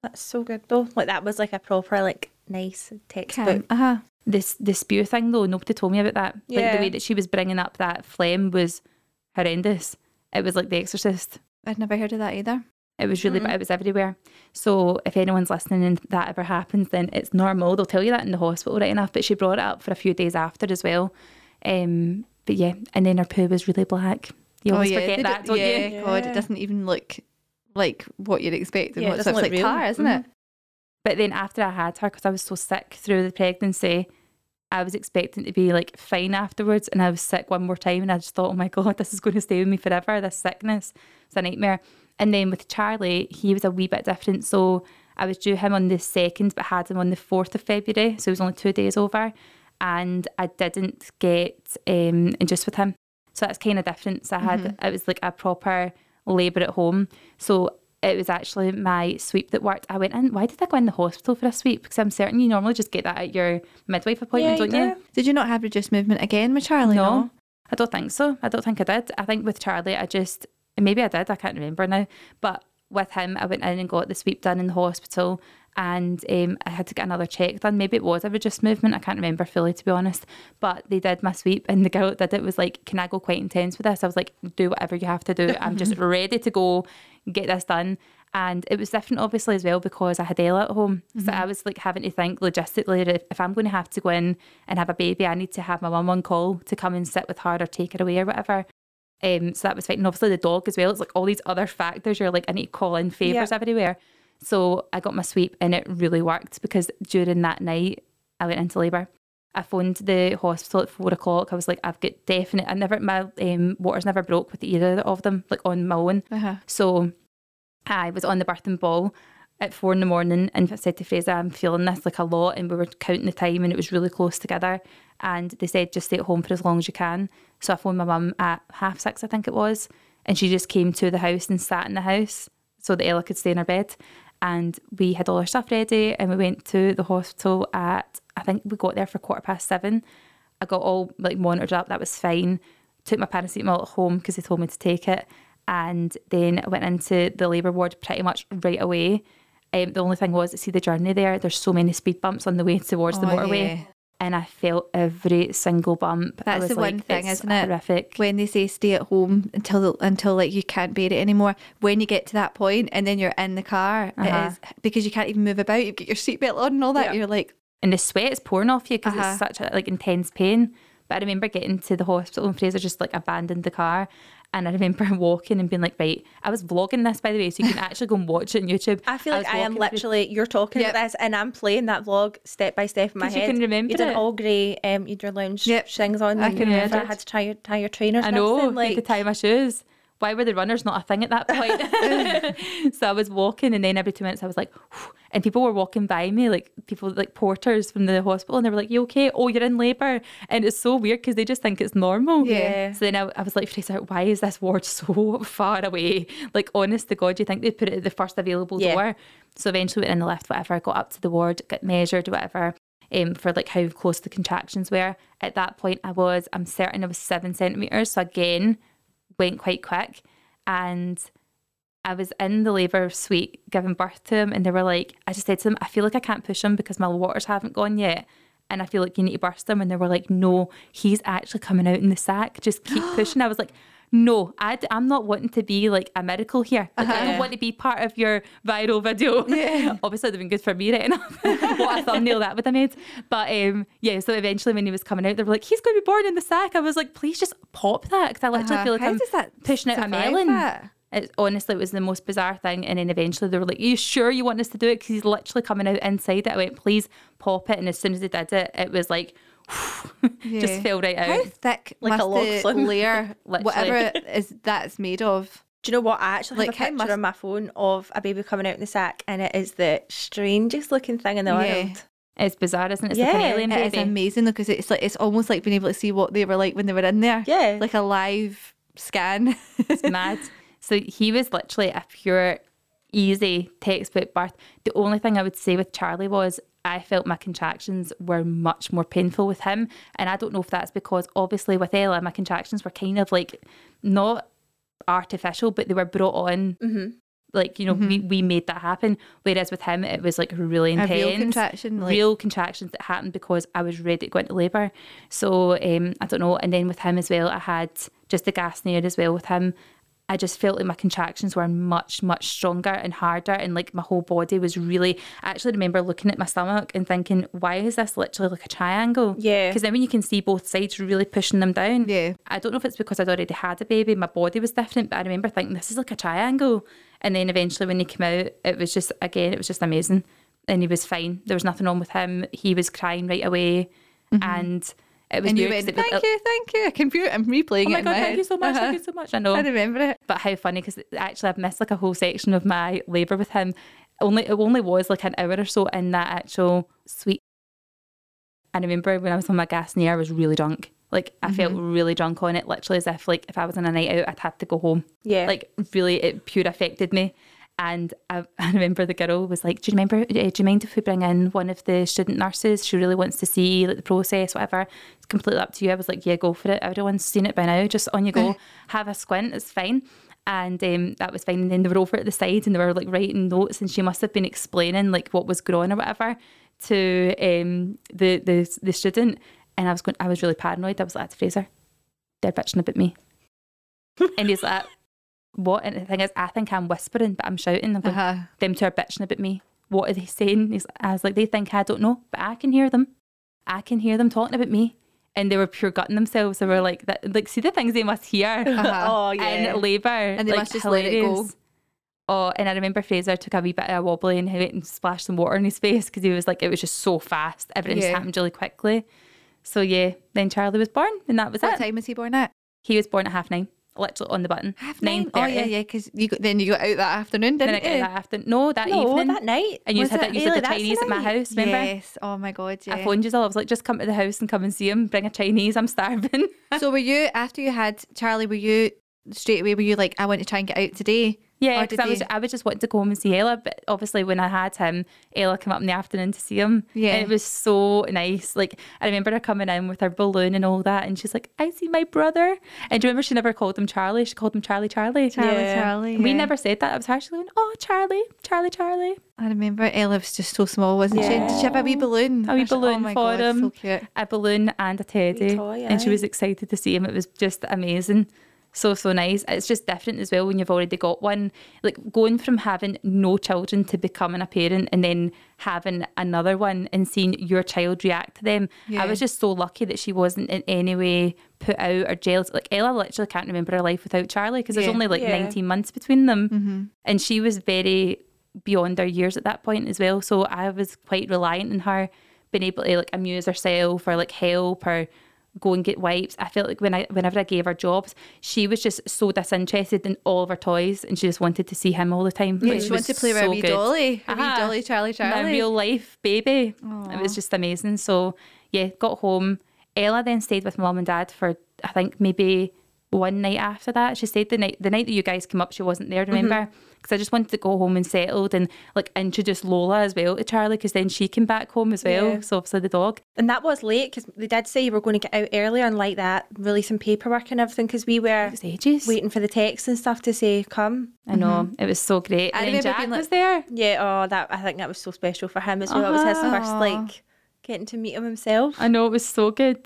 S4: That's so good though. Like that was like a proper like nice textbook.
S2: Uh huh.
S3: This the spew thing though, nobody told me about that. Like
S4: Yeah.
S3: the way that she was bringing up that phlegm was horrendous. It was like The Exorcist.
S2: I'd never heard of that either.
S3: It was really, but it was everywhere. So if anyone's listening and that ever happens, then it's normal. They'll tell you that in the hospital, right enough. But she brought it up for a few days after as well. Um, but yeah, and then her poo was really black. You always forget
S2: Oh, They
S3: that,
S2: do-
S3: don't
S2: yeah,
S3: you?
S2: God, it doesn't even look like what you'd expect. and
S4: Yeah, it doesn't look
S2: like
S4: real.
S2: tar, isn't it?
S3: But then after I had her, because I was so sick through the pregnancy, I was expecting to be like fine afterwards, and I was sick one more time, and I just thought, oh my god, [laughs] this is going to stay with me forever. This sickness, it's a nightmare. And then with Charlie, he was a wee bit different. So I was due him on the second, but had him on the fourth of February, so it was only two days over, and I didn't get um, induced with him. So that's kind of different. So I had it was like a proper labour at home. So it was actually my sweep that worked. I went in. Why did I go in the hospital for a sweep? Because I'm certain you normally just get that at your midwife appointment,
S4: Yeah, you
S3: don't you?
S2: Did you not have reduced movement again with Charlie?
S3: No, I don't think so. I don't think I did. I think with Charlie, I just maybe I did. I can't remember now. But with him, I went in and got the sweep done in the hospital, and um, I had to get another check done. Maybe it was a reduced movement. I can't remember fully, to be honest. But they did my sweep, and the girl that did it was like, "Can I go quite intense with this?" I was like, "Do whatever you have to do. I'm just [laughs] ready to go get this done." And it was different, obviously, as well, because I had Ella at home. So I was like having to think logistically if, if I'm going to have to go in and have a baby, I need to have my mum on call to come and sit with her or take her away or whatever. Um, so that was fine. And obviously the dog as well. It's like all these other factors. You're like, I need to call in favours
S4: Yeah.
S3: everywhere. So I got my sweep and it really worked because during that night I went into labour. I phoned the hospital at four o'clock. I was like, I've got definite. I never my um, waters never broke with either of them, like on my own.
S2: Uh-huh.
S3: So I was on the birthing ball at four in the morning and I said to Fraser, I'm feeling this like a lot. And we were counting the time and it was really close together. And they said, just stay at home for as long as you can. So I phoned my mum at half six, I think it was. And she just came to the house and sat in the house so that Ella could stay in her bed. And we had all our stuff ready and we went to the hospital at, I think we got there for quarter past seven. I got all like monitored up, that was fine. Took my paracetamol at home because they told me to take it. And then I went into the labour ward pretty much right away. Um, the only thing was, to see the journey there, there's so many speed bumps on the way towards the
S2: Oh,
S3: motorway.
S2: yeah.
S3: And I felt every single bump.
S2: That's
S3: was
S2: the one thing,
S3: it's
S2: isn't it?
S3: Horrific.
S2: When they say stay at home until until like you can't bear it anymore. When you get to that point and then you're in the car,
S3: Uh-huh.
S2: it is because you can't even move about. You've got your seatbelt on and all that.
S4: Yeah.
S2: You're like,
S3: and the sweat is pouring off you because
S2: Uh-huh.
S3: it's such a like intense pain. But I remember getting to the hospital and Fraser just like abandoned the car, And I remember [laughs] walking and being like, right, I was vlogging this by the way, so you can actually go and watch it on YouTube.
S4: I feel like
S3: was
S4: I, am
S3: walking through-
S4: literally you're talking
S2: Yep.
S4: about this and I'm playing that vlog step by step in my
S3: 'Cause you
S4: head.
S3: can remember
S4: you did
S3: it.
S4: all grey, um, you your lounge
S2: Yep.
S4: things on.
S2: I can remember
S3: it.
S4: had to tie your tie your trainers.
S3: I know, like
S4: like
S3: to tie my shoes. Why were the runners not a thing at that point? [laughs] [laughs] so I was walking, and then every two minutes I was like, "Whew," and people were walking by me, like people like porters from the hospital, and they were like, "You okay? Oh, you're in labour," and it's so weird because they just think it's normal.
S4: Yeah.
S3: So then I, I was like, Fraser, why is this ward so [laughs] far away? Like, honest to God, you think they'd put it at the first available
S4: Yeah.
S3: door? So eventually went in the lift, whatever, got up to the ward, got measured, whatever. Um, for like how close the contractions were. At that point, I was, I'm certain I was seven centimeters. So again, went quite quick. And I was in the labour suite giving birth to him, and they were like, I just said to them, I feel like I can't push him because my waters haven't gone yet. And I feel like you need to burst him. And they were like, No, he's actually coming out in the sack. Just keep [gasps] pushing. I was like, No, I, am not wanting to be like a miracle here. Like, I don't want to be part of your viral video. Yeah. [laughs] Obviously, it'd have been good for me right enough. [laughs] what a thumbnail that would have made. But um, yeah, so eventually when he was coming out, they were like, He's going to be born in the sack. I was like, Please just pop that. Because I literally
S2: Uh-huh.
S3: feel like
S2: How
S3: I'm
S2: does that
S3: pushing out a melon.
S2: that?
S3: It, honestly, it was the most bizarre thing. And then eventually they were like, Are you sure you want us to do it? Because he's literally coming out inside it. I went, Please pop it. And as soon as they did it, it was like, [sighs]
S2: Yeah.
S3: just fell right out.
S2: How
S3: out.
S2: thick
S4: Like a
S2: must
S4: log
S2: the
S4: flume.
S2: layer, [laughs] whatever it is that's made of?
S4: Do you know what? I actually have
S2: Like,
S4: a picture
S2: must-
S4: on my phone of a baby coming out in the sack, and it is the strangest looking thing in the
S2: Yeah.
S4: world.
S3: It's bizarre, isn't it? It's like
S4: Yeah,
S3: an alien
S2: It is amazing because it's like it's almost like being able to see what they were like when they were in there.
S4: Yeah.
S2: like a live scan.
S3: It's [laughs] mad. So he was literally a pure, easy textbook birth. The only thing I would say with Charlie was I felt my contractions were much more painful with him. And I don't know if that's because obviously with Ella, my contractions were kind of like not artificial, but they were brought on.
S2: Mm-hmm.
S3: Like, you know, we, we made that happen. Whereas with him, it was like really
S2: A
S3: intense.
S2: real contraction, like-
S3: real contractions that happened because I was ready to go into labour. So um, I don't know. And then with him as well, I had just the gas near as well with him. I just felt like my contractions were much, much stronger and harder, and like my whole body was really. I actually remember looking at my stomach and thinking, "Why is this literally like a triangle?"
S4: Yeah.
S3: because then when you can see both sides really pushing them down.
S2: Yeah.
S3: I don't know if it's because I'd already had a baby, my body was different, but I remember thinking this is like a triangle. And then eventually when he came out, it was just again, it was just amazing. And he was fine. There was nothing wrong with him. He was crying right away. Mm-hmm. And it was
S2: and you went,
S3: it was-
S2: thank you, thank you. I can feel it. I'm replaying
S3: Oh
S2: it
S3: my
S2: in
S3: god,
S2: my
S3: thank
S2: head.
S3: you so much,
S2: Uh-huh.
S3: thank you so much. I know.
S2: I remember it.
S3: But how funny because actually I've missed like a whole section of my labour with him. Only it only was like an hour or so in that actual suite. I remember when I was on my gas near, I was really drunk. Like I felt
S2: Mm-hmm.
S3: really drunk on it, literally as if like if I was on a night out, I'd have to go home.
S4: Yeah.
S3: Like really, it pure affected me. And I, [laughs] I remember the girl was like, "Do you remember? uh, Do you mind if we bring in one of the student nurses? She really wants to see like the process, whatever. It's completely up to you." I was like, "Yeah, go for it. Everyone's seen it by now. Just on you go. [laughs] Have a squint. It's fine." And um, that was fine. And then they were over at the side and they were like writing notes, and she must have been explaining like what was going on or whatever to um, the the the student. And I was going, I was really paranoid. I was like, "That's Fraser. They're bitching about me." and he's like, "What?" And the thing is, I think I'm whispering, but I'm shouting. I'm going,
S2: Uh-huh.
S3: them two are bitching about me. What are they saying? He's, I was like, they think I don't know, but I can hear them. I can hear them talking about me. And they were pure gutting themselves. They were like, that, like, see the things they must hear [laughs]
S2: Uh-huh. [laughs]
S4: oh yeah.
S3: in labour.
S2: And they
S3: like,
S2: must just let it go.
S3: Oh, and I remember Fraser took a wee bit of a wobbly and he went and splashed some water in his face because he was like, it was just so fast. Everything just happened really quickly. So yeah, then Charlie was born and that was
S2: What
S3: it.
S2: What time was he born at?
S3: He was born at half nine, literally on the button.
S2: Half nine. Oh yeah, yeah. Because you got, then you got out that afternoon,
S3: Then
S2: didn't
S3: I got
S2: you?
S3: that after no that
S4: no,
S3: evening.
S4: that night.
S3: and you
S2: Was
S3: had that you said
S4: really?
S3: the
S4: That's the
S3: Chinese at my house, remember?
S2: Yes. Oh my god. Yeah.
S3: I phoned you all. I was like, just come to the house and come and see him. Bring a Chinese. I'm starving.
S2: so were you after you had Charlie? Were you straight away? Were you like, I want to try and get out today?
S3: Yeah, because I was I was just wanting to go home and see Ella. But obviously, when I had him, Ella came up in the afternoon to see him.
S2: Yeah.
S3: and it was so nice. Like I remember her coming in with her balloon and all that, and she's like, "I see my brother." And do you remember she never called him Charlie? She called him Charlie, Charlie.
S2: Charlie,
S4: Yeah.
S2: Charlie.
S3: We
S2: yeah.
S3: never said that. I was actually going, "Oh, Charlie, Charlie, Charlie."
S2: I remember Ella was just so small, wasn't she? Did she have a wee balloon?
S3: A wee
S2: oh
S3: balloon
S2: oh my
S3: for
S2: god,
S3: him.
S2: So cute.
S3: a balloon and a teddy,
S4: toy,
S3: and she
S4: eh?
S3: was excited to see him. It was just amazing. So so nice. It's just different as well when you've already got one. Like going from having no children to becoming a parent and then having another one and seeing your child react to them.
S2: Yeah.
S3: I was just so lucky that she wasn't in any way put out or jealous. Like Ella literally can't remember her life without Charlie because there's
S2: Yeah.
S3: only like
S4: Yeah.
S3: 19 months between them. Mm-hmm. And she was very beyond her years at that point as well. So I was quite reliant on her being able to like amuse herself or like help or go and get wipes. I felt like when I whenever I gave her jobs, she was just so disinterested in all of her toys and she just wanted to see him all the time.
S2: Yeah, she wanted to play with
S3: so
S2: a wee
S3: good.
S2: dolly, a wee
S3: Aha.
S2: dolly, Charlie, Charlie.
S3: My real life baby. It was just amazing. So yeah, got home. Ella then stayed with mum and dad for I think maybe one night after that. She stayed the night the night that you guys came up. She wasn't there. Mm-hmm. Remember? Because I just wanted to go home and settled and like introduce Lola as well to Charlie. Because then she came back home as well.
S4: Yeah.
S3: So obviously the dog.
S4: And that was late because they did say you were going to get out earlier and like that, releasing paperwork and everything because we were
S3: ages.
S4: waiting for the text and stuff to say come.
S3: I know it was so great.
S2: I
S3: And then Jack
S2: being like-
S3: was there.
S4: Yeah, oh, that I think that was so special for him as well. It was his
S3: Uh-huh.
S4: first like getting to meet him himself.
S3: I know it was so good.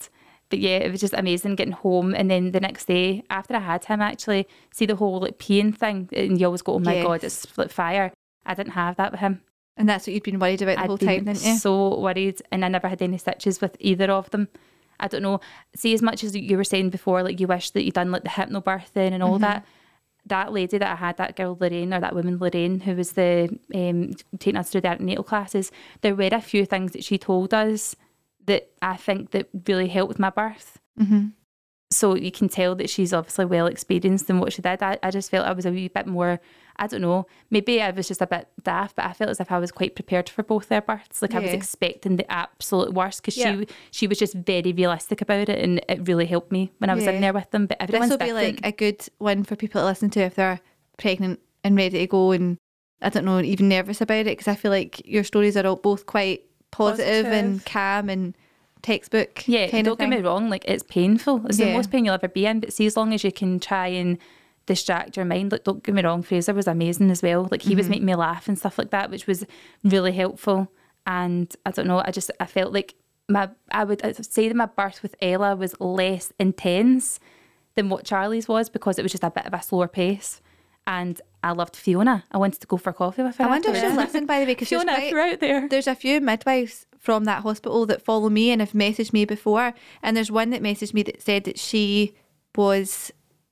S3: But yeah, it was just amazing getting home. And then the next day, after I had him, actually see the whole like peeing thing, and you always go, "Oh my god, it's like fire." I didn't have that with him.
S2: And that's what you'd been worried about the
S3: I'd
S2: whole time, didn't you?
S3: so worried, and I never had any stitches with either of them. I don't know. See, as much as you were saying before, like you wish that you'd done like the hypnobirthing and
S2: Mm-hmm.
S3: all that. That lady that I had, that girl Lorraine, or that woman Lorraine, who was the um, taking us through the antenatal classes, there were a few things that she told us that I think that really helped with my birth.
S2: Mm-hmm.
S3: So you can tell that she's obviously well experienced in what she did. I, I just felt I was a wee bit more, I don't know, maybe I was just a bit daft, but I felt as if I was quite prepared for both their births. Like I was expecting the absolute worst because
S4: Yeah.
S3: she she was just very realistic about it and it really helped me when I was
S2: Yeah.
S3: in there with them. But
S2: This
S3: everyone's
S2: will be
S3: different.
S2: like a good one for people to listen to if they're pregnant and ready to go and I don't know, even nervous about it because I feel like your stories are all both quite positive, and calm and textbook.
S3: Yeah, don't get me wrong, like it's painful. It's the most pain you'll ever be in. But see, as long as you can try and distract your mind, like don't get me wrong, Fraser was amazing as well. Like he
S2: Mm-hmm.
S3: was making me laugh and stuff like that, which was really helpful. And I don't know, I just I felt like my I'd say that my birth with Ella was less intense than what Charlie's was because it was just a bit of a slower pace. And I loved Fiona. I wanted to go for coffee with her.
S2: I wonder if
S3: afterwards.
S2: she's listened by the way because
S3: Fiona, if you're out there.
S2: there's a few midwives from that hospital that follow me and have messaged me before and there's one that messaged me that said that she was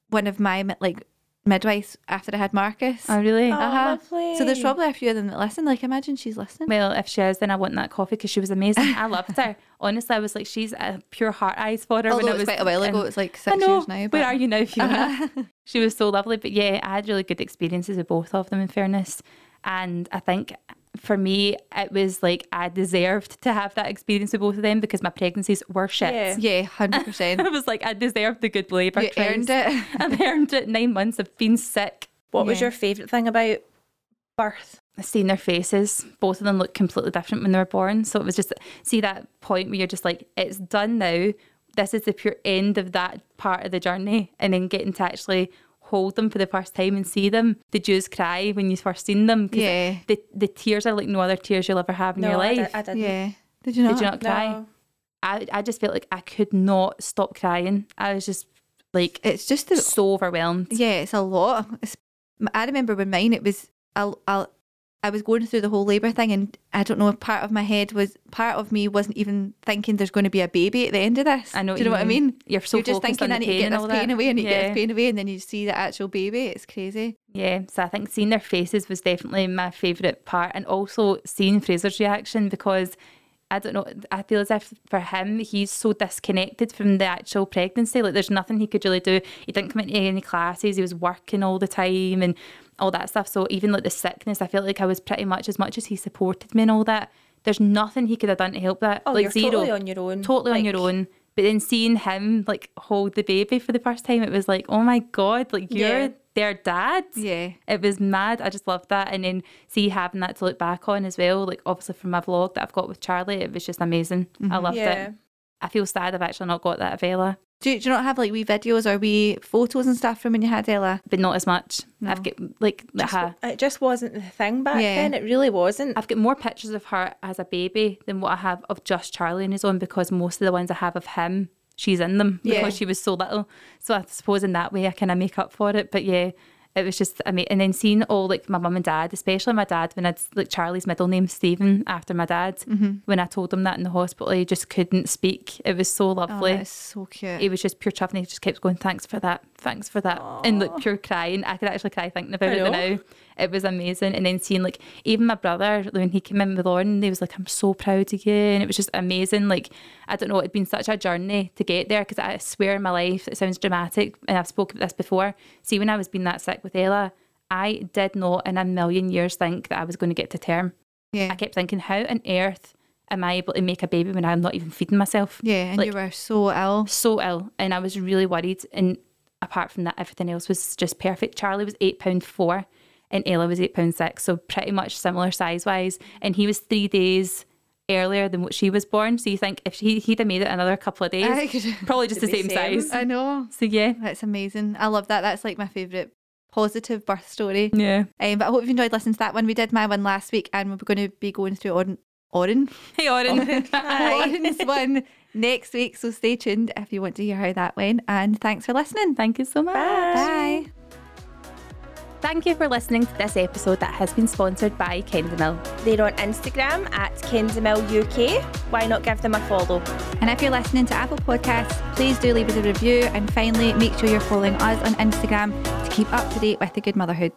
S2: one of my like midwives after I had Marcus.
S3: Oh really?
S4: Oh, uh-huh. lovely.
S2: So there's probably a few of them that listen. Like imagine she's listening.
S3: Well, if she is, then I want that coffee because she was amazing. I loved her. [laughs] Honestly, I was like, she's a pure heart eyes for her.
S2: Although
S3: when
S2: it
S3: it
S2: was quite a while ago,
S3: in-
S2: it's like
S3: I
S2: six
S3: know.
S2: years now.
S3: Where are you now, Fiona? Uh-huh. [laughs] she was so lovely. But yeah, I had really good experiences with both of them, in fairness. And I think for me, it was like I deserved to have that experience with both of them because my pregnancies were shit.
S4: Yeah.
S2: Yeah, hundred percent. [laughs]
S3: I was like, I deserved the good labour.
S2: You earned it. [laughs]
S3: I've earned it. Nine months of being sick.
S4: what was your favourite thing about birth?
S3: seeing their faces. Both of them look completely different when they were born. So it was just see that point where you're just like, it's done now. This is the pure end of that part of the journey, and then getting to actually hold them for the first time and see them. the Jews cry when you first seen them? 'Cause
S2: Yeah.
S3: The the tears are like no other tears you'll ever have in
S4: no,
S3: your
S4: I,
S3: life.
S4: did, I didn't.
S2: Yeah. Did you not?
S3: Did you not cry?
S4: No.
S3: I I just felt like I could not stop crying. I was just like
S2: It's just the
S3: so overwhelmed.
S2: Yeah, it's a lot. It's, I remember when mine, it was, I, I, I was going through the whole labour thing, and I don't know, if part of my head was, part of me wasn't even thinking there's going to be a baby at the end of this.
S3: I know.
S2: Do you know what I mean?
S3: You're so
S2: You're just thinking, I need to get
S3: and
S2: this pain
S3: that.
S2: away, and need to get this pain away, and then you see the actual baby. It's crazy.
S3: Yeah, so I think seeing their faces was definitely my favourite part, and also seeing Fraser's reaction because I don't know, I feel as if for him, he's so disconnected from the actual pregnancy. Like, there's nothing he could really do. He didn't come into any classes, he was working all the time and all that stuff. So, even like the sickness, I felt like I was pretty much as much as he supported me and all that. There's nothing he could have done to help that.
S4: Oh,
S3: like
S4: you're
S3: zero.
S4: totally on your own.
S3: Totally on your own. But then seeing him like hold the baby for the first time, it was like, oh my god, like you're
S4: Yeah.
S3: their dad.
S2: Yeah.
S3: It was mad. I just loved that. And then see having that to look back on as well, like obviously from my vlog that I've got with Charlie, it was just amazing. I mm-hmm. loved
S4: Yeah.
S3: it. I feel sad I've actually not got that of Ella,
S2: Do you, do you not have like wee videos or wee photos and stuff from when you had Ella?
S3: but not as much. I've got like
S4: Just,
S3: ha-
S4: it just wasn't the thing back
S2: Yeah.
S4: then. It really wasn't.
S3: I've got more pictures of her as a baby than what I have of just Charlie and his own because most of the ones I have of him she's in them
S2: Yeah.
S3: because she was so little. So I suppose in that way I kind of make up for it. But yeah, it was just amazing. And then seeing all like my mum and dad, especially my dad, when I'd like Charlie's middle name Stephen after my dad,
S2: Mm-hmm.
S3: when I told him that in the hospital, he just couldn't speak. It was so
S2: Oh,
S3: lovely.
S2: is so cute.
S3: he was just pure chuff and he just kept going, thanks for that, thanks for that. And like pure crying. I could actually cry thinking about it now. It was amazing. And then seeing like even my brother, when he came in with Lauren, they was like, I'm so proud of you. And it was just amazing. Like, I don't know, it'd been such a journey to get there because I swear in my life, it sounds dramatic, and I've spoken about this before. See, when I was being that sick with Ella, I did not in a million years think that I was going to get to term.
S2: yeah.
S3: I kept thinking, how on earth am I able to make a baby when I'm not even feeding myself?
S2: yeah, and
S3: like-
S2: you were so ill.
S3: so ill and I was really worried and apart from that everything else was just perfect. Charlie was eight pound four and Ella was eight pound six, so pretty much similar size wise. And he was three days earlier than what she was born. So you think if he he'd have made it another couple of days,
S2: could- [laughs]
S3: probably just the same,
S4: same.
S3: size.
S2: I know.
S3: So yeah.
S2: That's amazing. I love that. That's like my favourite positive birth story.
S3: Yeah.
S2: Um, but I hope you've enjoyed listening to that one. We did my one last week and we're going to be going through Oren. Oren? [laughs]
S3: Hey Oren. [laughs]
S2: Oren's one next week. So stay tuned if you want to hear how that went. And thanks for listening.
S3: Thank you so much.
S2: Bye.
S3: Thank you for listening to this episode that has been sponsored by Kendamil.
S4: They're on Instagram at Kendamil UK. Why not give them a follow?
S2: And if you're listening to Apple Podcasts, please do leave us a review. And finally, make sure you're following us on Instagram to keep up to date with the good motherhood.